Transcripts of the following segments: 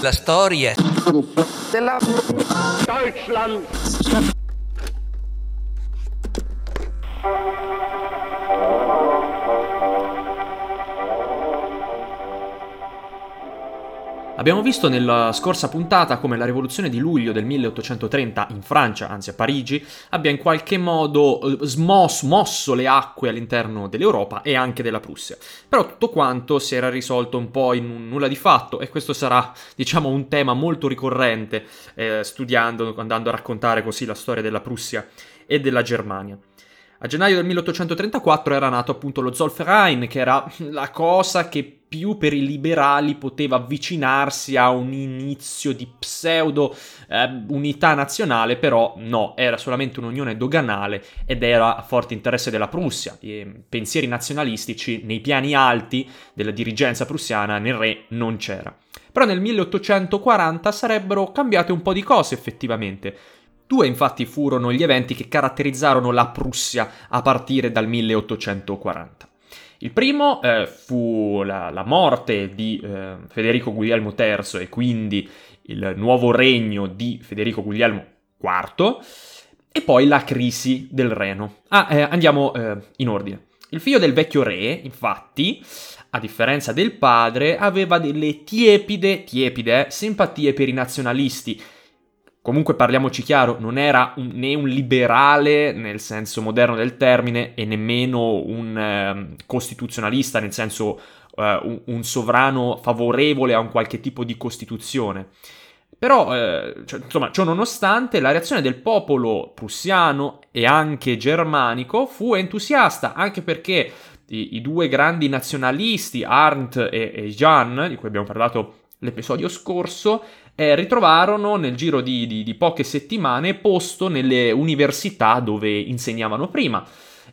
La storia della Deutschland. Abbiamo visto nella scorsa puntata come la rivoluzione di luglio del 1830 in Francia, anzi a Parigi, abbia in qualche modo eh, smos, mosso le acque all'interno dell'Europa e anche della Prussia. Però tutto quanto si era risolto un po' in un nulla di fatto e questo sarà, diciamo, un tema molto ricorrente eh, studiando, andando a raccontare così la storia della Prussia e della Germania. A gennaio del 1834 era nato appunto lo Zollverein, che era la cosa che più per i liberali poteva avvicinarsi a un inizio di pseudo eh, unità nazionale, però no, era solamente un'unione doganale ed era a forte interesse della Prussia. I pensieri nazionalistici nei piani alti della dirigenza prussiana nel re non c'era. Però nel 1840 sarebbero cambiate un po' di cose effettivamente. Due infatti furono gli eventi che caratterizzarono la Prussia a partire dal 1840. Il primo eh, fu la, la, morte di eh, Federico Guglielmo III e quindi il nuovo regno di Federico Guglielmo IV e poi la crisi del Reno. Ah, eh, andiamo eh, in ordine. Il figlio del vecchio re, infatti, a differenza del padre, aveva delle tiepide, tiepide simpatie per i nazionalisti Comunque parliamoci chiaro, non era un, né un liberale nel senso moderno del termine e nemmeno un eh, costituzionalista nel senso eh, un, un, sovrano favorevole a un qualche tipo di costituzione. Però, eh, cioè, insomma, ciò nonostante, la reazione del popolo prussiano e anche germanico fu entusiasta, anche perché i, i due grandi nazionalisti, Arndt e, e Jan, di cui abbiamo parlato l'episodio scorso, eh, ritrovarono nel giro di, di, di poche settimane posto nelle università dove insegnavano prima.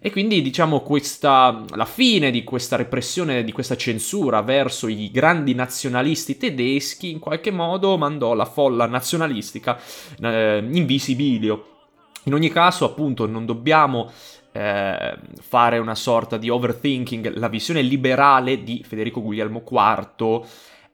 E quindi diciamo questa, la fine di questa repressione, di questa censura verso i grandi nazionalisti tedeschi in qualche modo mandò la folla nazionalistica eh, in visibilio. In ogni caso appunto non dobbiamo eh, fare una sorta di overthinking, la visione liberale di Federico Guglielmo IV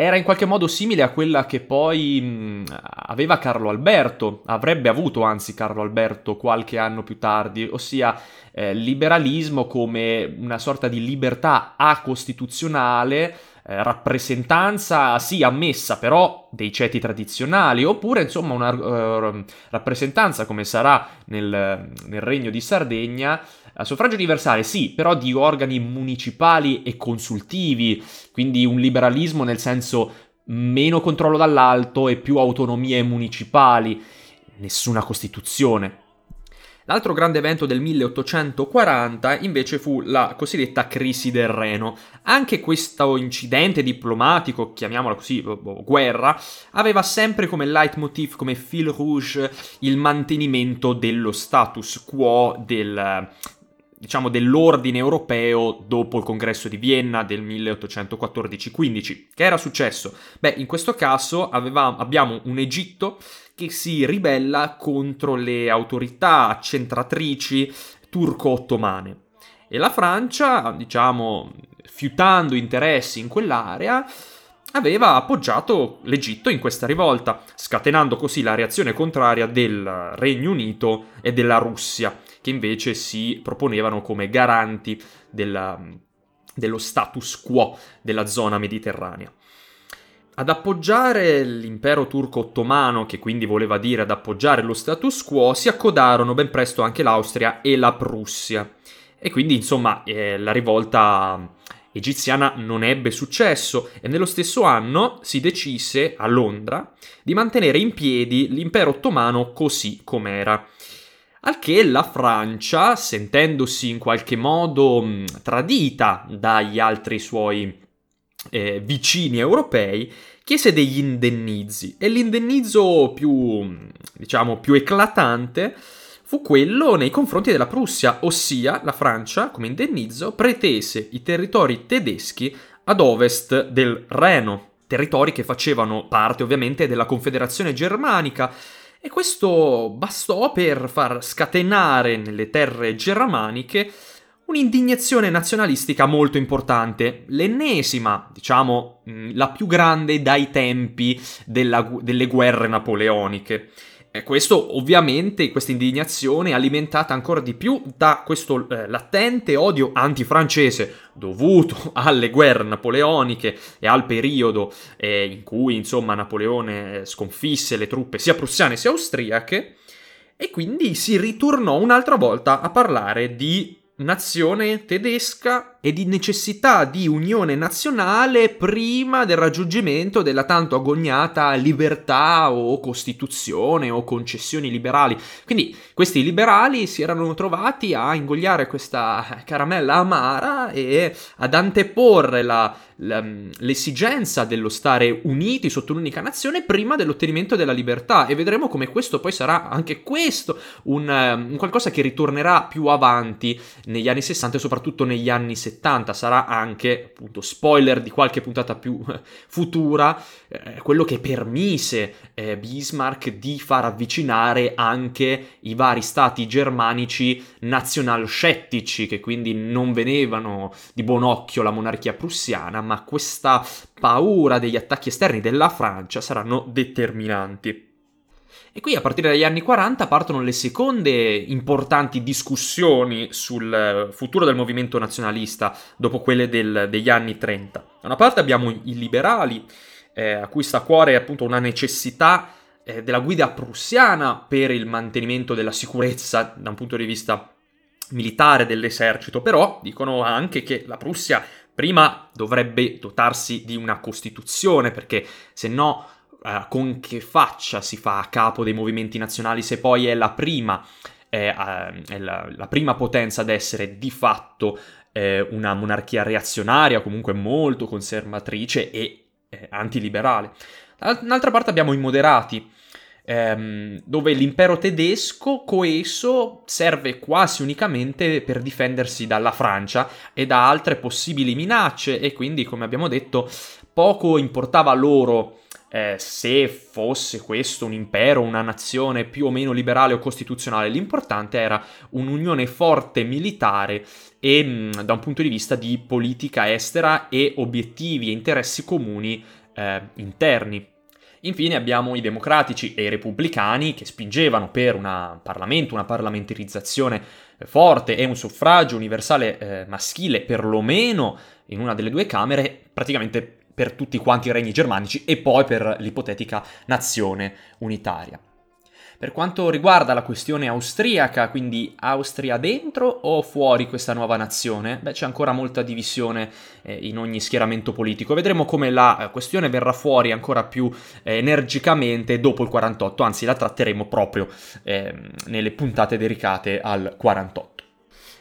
era in qualche modo simile a quella che poi mh, aveva Carlo Alberto, avrebbe avuto anzi Carlo Alberto qualche anno più tardi, ossia eh, liberalismo come una sorta di libertà acostituzionale, eh, rappresentanza sì ammessa però dei ceti tradizionali, oppure insomma una uh, rappresentanza come sarà nel, nel regno di Sardegna a suffragio universale sì, però di organi municipali e consultivi, quindi un liberalismo nel senso meno controllo dall'alto e più autonomie municipali, nessuna Costituzione. L'altro grande evento del 1840 invece fu la cosiddetta crisi del Reno. Anche questo incidente diplomatico, chiamiamola così, guerra, aveva sempre come leitmotiv, come fil rouge, il mantenimento dello status quo del, diciamo, dell'ordine europeo dopo il congresso di Vienna del 1814-15. Che era successo? Beh, in questo caso aveva, abbiamo un Egitto che si ribella contro le autorità accentratrici turco-ottomane. E la Francia, diciamo, fiutando interessi in quell'area, aveva appoggiato l'Egitto in questa rivolta, scatenando così la reazione contraria del Regno Unito e della Russia, che invece si proponevano come garanti della, dello status quo della zona mediterranea. Ad appoggiare l'impero turco ottomano, che quindi voleva dire ad appoggiare lo status quo, si accodarono ben presto anche l'Austria e la Prussia. E quindi, insomma, eh, la rivolta egiziana non ebbe successo e nello stesso anno si decise a Londra di mantenere in piedi l'impero ottomano così com'era. Al che la Francia, sentendosi in qualche modo mh, tradita dagli altri suoi eh, vicini europei, chiese degli indennizi e l'indennizzo più, diciamo, più eclatante fu quello nei confronti della Prussia, ossia la Francia, come indennizzo, pretese i territori tedeschi ad ovest del Reno, territori che facevano parte ovviamente della Confederazione Germanica, e questo bastò per far scatenare nelle terre germaniche un'indignazione nazionalistica molto importante, l'ennesima, diciamo la più grande dai tempi della, delle guerre napoleoniche. E questo ovviamente, questa indignazione è alimentata ancora di più da questo eh, latente odio antifrancese dovuto alle guerre napoleoniche e al periodo eh, in cui insomma Napoleone sconfisse le truppe sia prussiane sia austriache. E quindi si ritornò un'altra volta a parlare di nazione tedesca e di necessità di unione nazionale prima del raggiungimento della tanto agognata libertà o costituzione o concessioni liberali. Quindi questi liberali si erano trovati a ingoiare questa caramella amara e ad anteporre la, l'esigenza dello stare uniti sotto un'unica nazione prima dell'ottenimento della libertà e vedremo come questo poi sarà anche questo un, un qualcosa che ritornerà più avanti negli anni 60 e soprattutto negli anni 70 sarà anche appunto spoiler di qualche puntata più futura eh, quello che permise eh, Bismarck di far avvicinare anche i vari stati germanici nazionalscettici che quindi non venivano di buon occhio la monarchia prussiana ma questa paura degli attacchi esterni della Francia saranno determinanti. E qui a partire dagli anni 40 partono le seconde importanti discussioni sul futuro del movimento nazionalista dopo quelle del, degli anni 30. Da una parte abbiamo i liberali, eh, a cui sta a cuore appunto una necessità eh, della guida prussiana per il mantenimento della sicurezza da un punto di vista militare dell'esercito, però dicono anche che la Prussia prima dovrebbe dotarsi di una Costituzione, perché se no eh, con che faccia si fa a capo dei movimenti nazionali se poi è la prima, è, uh, è la, la, prima potenza ad essere di fatto eh, una monarchia reazionaria, comunque molto conservatrice e eh, antiliberale. D'altra parte abbiamo i moderati, ehm, dove l'impero tedesco coeso serve quasi unicamente per difendersi dalla Francia e da altre possibili minacce e quindi, come abbiamo detto, poco importava loro eh, se fosse questo un impero, una nazione più o meno liberale o costituzionale, l'importante era un'unione forte militare e mh, mm, da un punto di vista di politica estera e obiettivi e interessi comuni eh, interni. Infine abbiamo i democratici e i repubblicani che spingevano per un Parlamento, una parlamentarizzazione eh, forte e un suffragio universale eh, maschile, perlomeno in una delle due Camere, praticamente per tutti quanti i regni germanici e poi per l'ipotetica nazione unitaria. Per quanto riguarda la questione austriaca, quindi Austria dentro o fuori questa nuova nazione, beh, c'è ancora molta divisione eh, in ogni schieramento politico. Vedremo come la eh, questione verrà fuori ancora più eh, energicamente dopo il 48, anzi la tratteremo proprio ehm, nelle puntate dedicate al 48.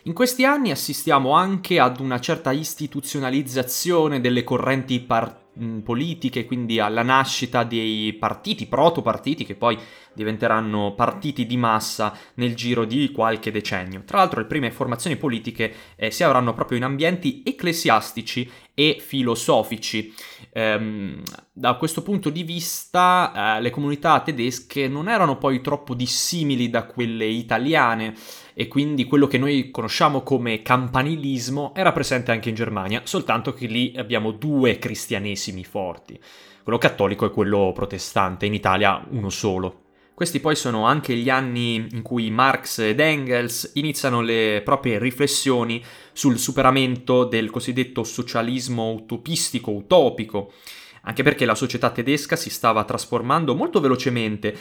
In questi anni assistiamo anche ad una certa istituzionalizzazione delle correnti partitiche politiche, quindi alla nascita dei partiti, protopartiti che poi diventeranno partiti di massa nel giro di qualche decennio. Tra l'altro le prime formazioni politiche eh, si avranno proprio in ambienti ecclesiastici e filosofici. Ehm, da questo punto di vista eh, le comunità tedesche non erano poi troppo dissimili da quelle italiane e quindi quello che noi conosciamo come campanilismo era presente anche in Germania, soltanto che lì abbiamo due cristianesimi forti, quello cattolico e quello protestante, in Italia uno solo. Questi poi sono anche gli anni in cui Marx ed Engels iniziano le proprie riflessioni sul superamento del cosiddetto socialismo utopistico, utopico, anche perché la società tedesca si stava trasformando molto velocemente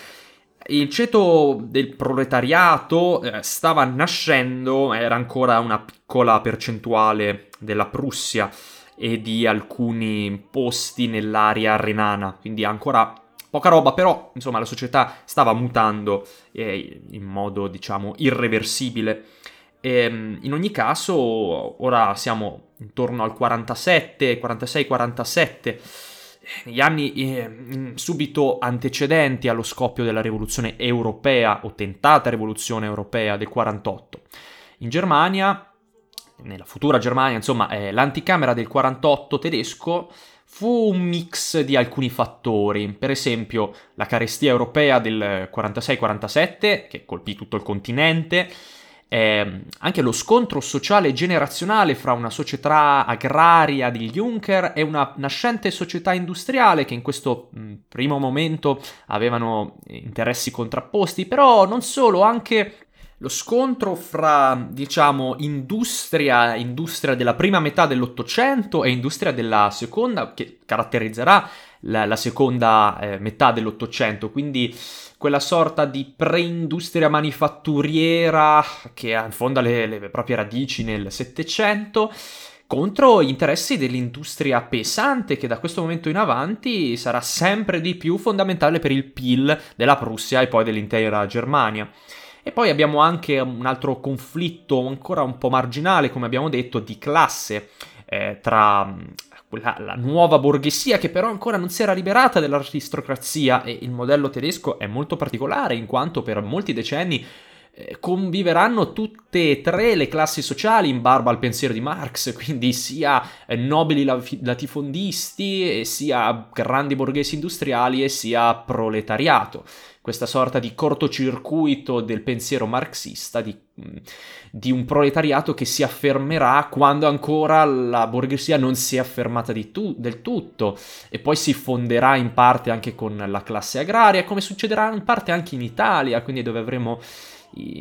il ceto del proletariato eh, stava nascendo, era ancora una piccola percentuale della Prussia e di alcuni posti nell'area renana, quindi ancora poca roba, però insomma la società stava mutando eh, in modo diciamo irreversibile. E, ehm, in ogni caso, ora siamo intorno al 47, 46, 47 negli anni eh, subito antecedenti allo scoppio della rivoluzione europea o tentata rivoluzione europea del 48. In Germania, nella futura Germania, insomma, eh, l'anticamera del 48 tedesco fu un mix di alcuni fattori, per esempio la carestia europea del 46-47 che colpì tutto il continente, eh, anche lo scontro sociale generazionale fra una società agraria di Juncker e una nascente società industriale che in questo mh, primo momento avevano interessi contrapposti, però non solo, anche lo scontro fra, diciamo, industria, industria della prima metà dell'Ottocento e industria della seconda, che caratterizzerà la, la seconda eh, metà dell'Ottocento, quindi quella sorta di preindustria manifatturiera che affonda le, le proprie radici nel Settecento contro gli interessi dell'industria pesante che da questo momento in avanti sarà sempre di più fondamentale per il PIL della Prussia e poi dell'intera Germania. E poi abbiamo anche un altro conflitto ancora un po' marginale, come abbiamo detto, di classe eh, tra la, la, nuova borghesia che però ancora non si era liberata dell'aristocrazia e il modello tedesco è molto particolare in quanto per molti decenni eh, conviveranno tutte e tre le classi sociali in barba al pensiero di Marx, quindi sia eh, nobili latifondisti, sia grandi borghesi industriali e sia proletariato. Questa sorta di cortocircuito del pensiero marxista, di, mm, di un proletariato che si affermerà quando ancora la borghesia non si è affermata tu- del tutto e poi si fonderà in parte anche con la classe agraria, come succederà in parte anche in Italia, quindi dove avremo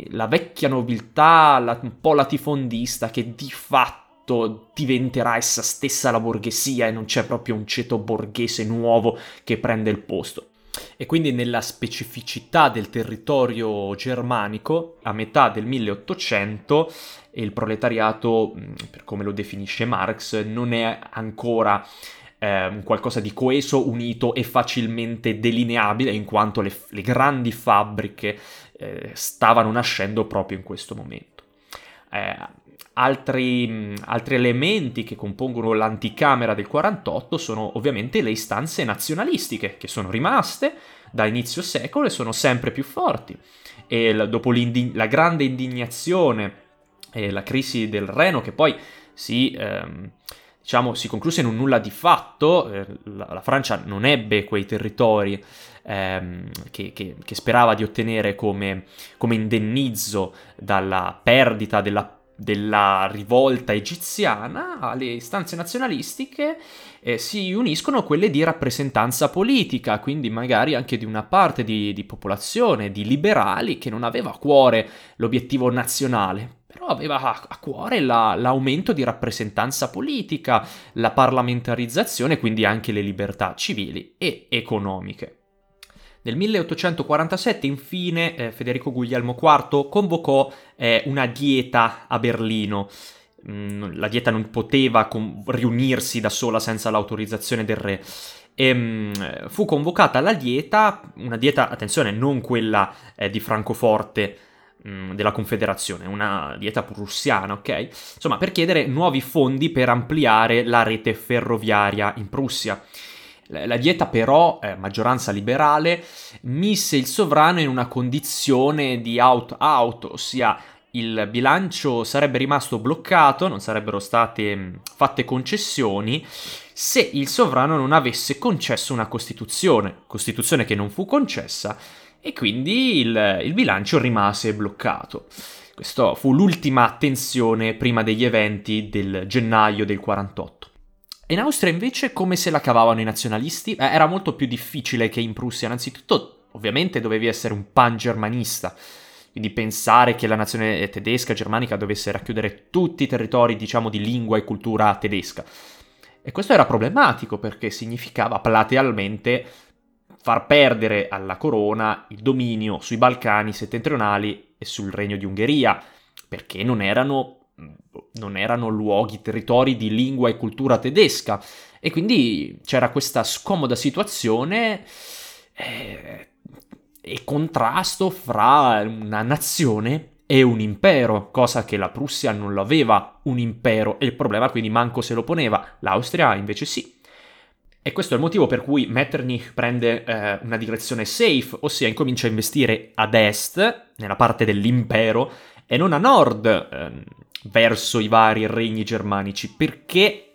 la vecchia nobiltà, la, un po' latifondista, che di fatto diventerà essa stessa la borghesia e non c'è proprio un ceto borghese nuovo che prende il posto. E quindi nella specificità del territorio germanico, a metà del 1800, il proletariato, per come lo definisce Marx, non è ancora eh, qualcosa di coeso, unito e facilmente delineabile, in quanto le, le grandi fabbriche eh, stavano nascendo proprio in questo momento. Eh, altri, altri, elementi che compongono l'anticamera del 48 sono ovviamente le istanze nazionalistiche, che sono rimaste da inizio secolo e sono sempre più forti. E dopo la grande indignazione e la crisi del Reno, che poi si... Ehm, diciamo, si concluse in un nulla di fatto, eh, la, la, Francia non ebbe quei territori ehm, che, che, che, sperava di ottenere come, come indennizzo dalla perdita della, della rivolta egiziana, alle istanze nazionalistiche eh, si uniscono quelle di rappresentanza politica, quindi magari anche di una parte di, di popolazione, di liberali, che non aveva a cuore l'obiettivo nazionale, però aveva a cuore la, l'aumento di rappresentanza politica, la parlamentarizzazione, quindi anche le libertà civili e economiche. Nel 1847, infine, eh, Federico Guglielmo IV convocò eh, una dieta a Berlino. Mm, la dieta non poteva com- riunirsi da sola senza l'autorizzazione del re. E, mm, fu convocata la dieta, una dieta, attenzione, non quella eh, di Francoforte, Mm, della Confederazione, una dieta prussiana, ok? Insomma, per chiedere nuovi fondi per ampliare la rete ferroviaria in Prussia. La dieta però, eh, maggioranza liberale, mise il sovrano in una condizione di out-out, ossia il bilancio sarebbe rimasto bloccato, non sarebbero state mm, fatte concessioni se il sovrano non avesse concesso una Costituzione, Costituzione che non fu concessa e quindi il, il bilancio rimase bloccato. Questa fu l'ultima tensione prima degli eventi del gennaio del 48. In Austria invece come se la cavavano i nazionalisti? Eh, era molto più difficile che in Prussia, innanzitutto ovviamente dovevi essere un pan-germanista, quindi pensare che la nazione tedesca, germanica, dovesse racchiudere tutti i territori, diciamo, di lingua e cultura tedesca. E questo era problematico perché significava platealmente far perdere alla corona il dominio sui Balcani settentrionali e sul regno di Ungheria, perché non erano, non erano luoghi, territori di lingua e cultura tedesca. E quindi c'era questa scomoda situazione eh, e contrasto fra una nazione e un impero, cosa che la Prussia non aveva un impero e il problema quindi manco se lo poneva, l'Austria invece sì. E questo è il motivo per cui Metternich prende eh, una direzione safe, ossia incomincia a investire ad est, nella parte dell'impero, e non a nord, eh, verso i vari regni germanici, perché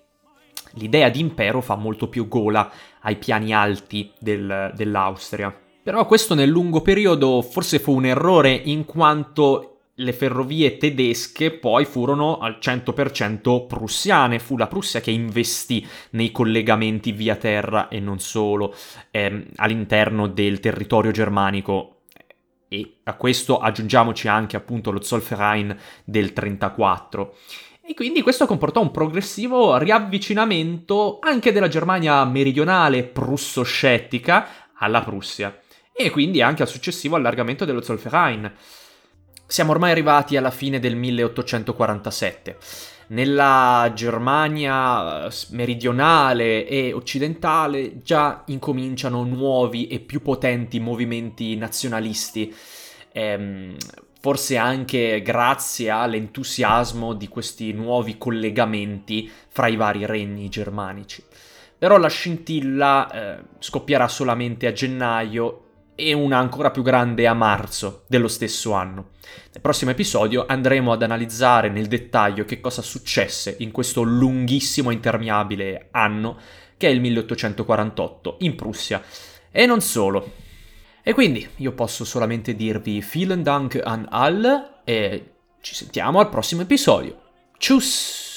l'idea di impero fa molto più gola ai piani alti del, dell'Austria. Però questo nel lungo periodo forse fu un errore in quanto le ferrovie tedesche poi furono al 100% prussiane, fu la Prussia che investì nei collegamenti via terra e non solo ehm, all'interno del territorio germanico e a questo aggiungiamoci anche appunto lo Zollverein del 34. E quindi questo comportò un progressivo riavvicinamento anche della Germania meridionale prusso-scettica alla Prussia e quindi anche al successivo allargamento dello Zollverein. Siamo ormai arrivati alla fine del 1847. Nella Germania eh, meridionale e occidentale già incominciano nuovi e più potenti movimenti nazionalisti, ehm, forse anche grazie all'entusiasmo di questi nuovi collegamenti fra i vari regni germanici. Però la scintilla eh, scoppierà solamente a gennaio e una ancora più grande a marzo dello stesso anno. Nel prossimo episodio andremo ad analizzare nel dettaglio che cosa successe in questo lunghissimo e interminabile anno che è il 1848 in Prussia. E non solo. E quindi io posso solamente dirvi vielen Dank an alle e ci sentiamo al prossimo episodio. Tschüss!